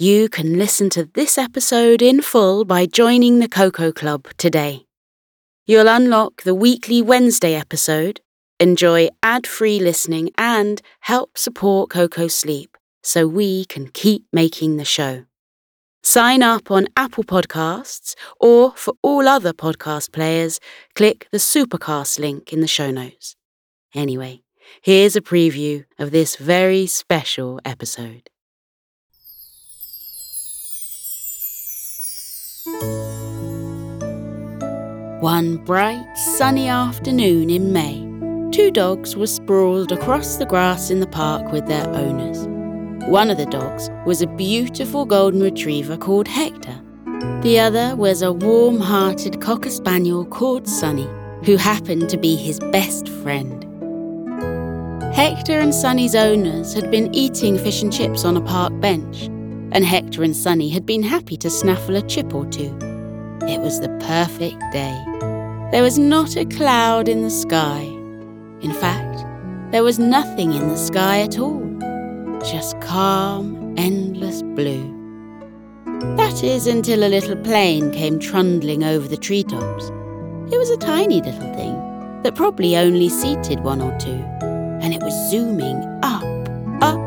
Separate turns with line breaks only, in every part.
You can listen to this episode in full by joining the Koko Club today. You'll unlock the weekly Wednesday episode, enjoy ad free listening, and help support Koko sleep so we can keep making the show. Sign up on Apple Podcasts, or for all other podcast players, click the Supercast link in the show notes. Anyway, here's a preview of this very special episode. One bright, sunny afternoon in May, two dogs were sprawled across the grass in the park with their owners. One of the dogs was a beautiful golden retriever called Hector. The other was a warm hearted cocker spaniel called Sunny, who happened to be his best friend. Hector and Sunny's owners had been eating fish and chips on a park bench, and Hector and Sunny had been happy to snaffle a chip or two. It was the perfect day. There was not a cloud in the sky. In fact, there was nothing in the sky at all. Just calm, endless blue. That is until a little plane came trundling over the treetops. It was a tiny little thing that probably only seated one or two, and it was zooming up, up,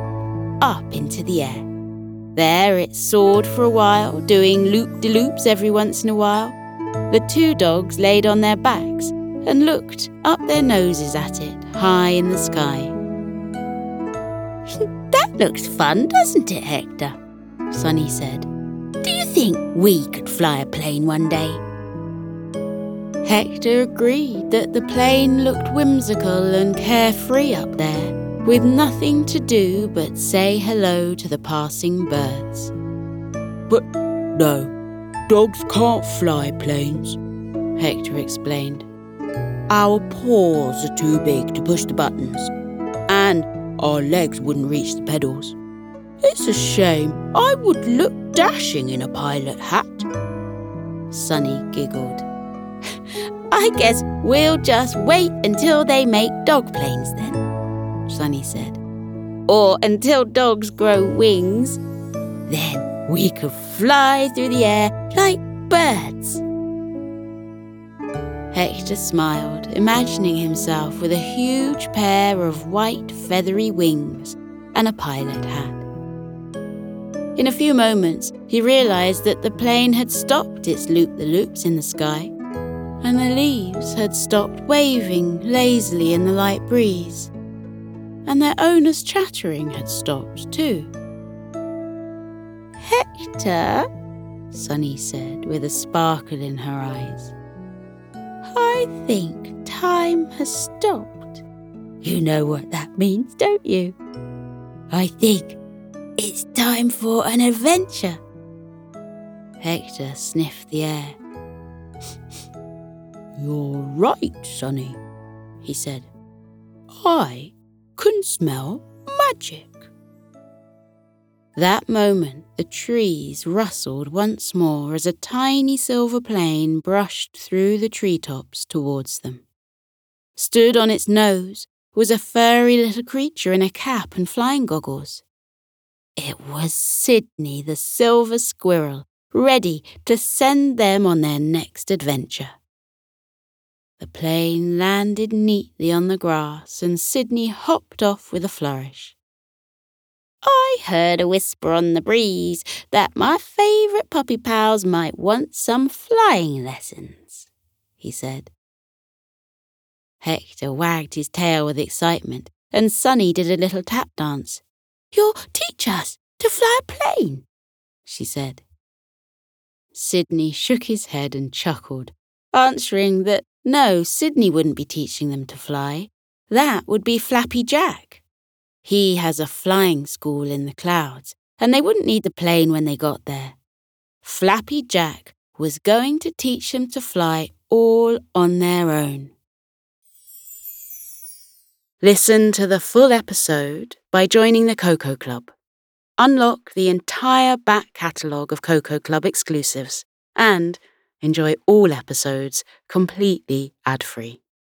up into the air. There it soared for a while, doing loop de loops every once in a while. The two dogs laid on their backs and looked up their noses at it, high in the sky. that looks fun, doesn't it, Hector? Sunny said. Do you think we could fly a plane one day? Hector agreed that the plane looked whimsical and carefree up there with nothing to do but say hello to the passing birds.
But no, dogs can't fly planes, Hector explained. Our paws are too big to push the buttons, and our legs wouldn't reach the pedals. It's a shame. I would look dashing in a pilot hat.
Sunny giggled. I guess we'll just wait until they make dog planes then. Sunny said. Or until dogs grow wings. Then we could fly through the air like birds. Hector smiled, imagining himself with a huge pair of white feathery wings and a pilot hat. In a few moments, he realized that the plane had stopped its loop the loops in the sky, and the leaves had stopped waving lazily in the light breeze and their owner's chattering had stopped too. Hector, Sunny said with a sparkle in her eyes, I think time has stopped. You know what that means, don't you? I think it's time for an adventure. Hector sniffed the air.
You're right, Sunny, he said. I smell magic.
That moment, the trees rustled once more as a tiny silver plane brushed through the treetops towards them. Stood on its nose was a furry little creature in a cap and flying goggles. It was Sydney the silver squirrel, ready to send them on their next adventure. The plane landed neatly on the grass, and Sydney hopped off with a flourish. I heard a whisper on the breeze that my favourite puppy pals might want some flying lessons, he said. Hector wagged his tail with excitement, and Sunny did a little tap dance. You'll teach us to fly a plane, she said. Sydney shook his head and chuckled, answering that no, Sydney wouldn't be teaching them to fly. That would be Flappy Jack. He has a flying school in the clouds, and they wouldn't need the plane when they got there. Flappy Jack was going to teach them to fly all on their own. Listen to the full episode by joining the Koko Club. Unlock the entire back catalogue of Koko Club exclusives and enjoy all episodes completely ad free.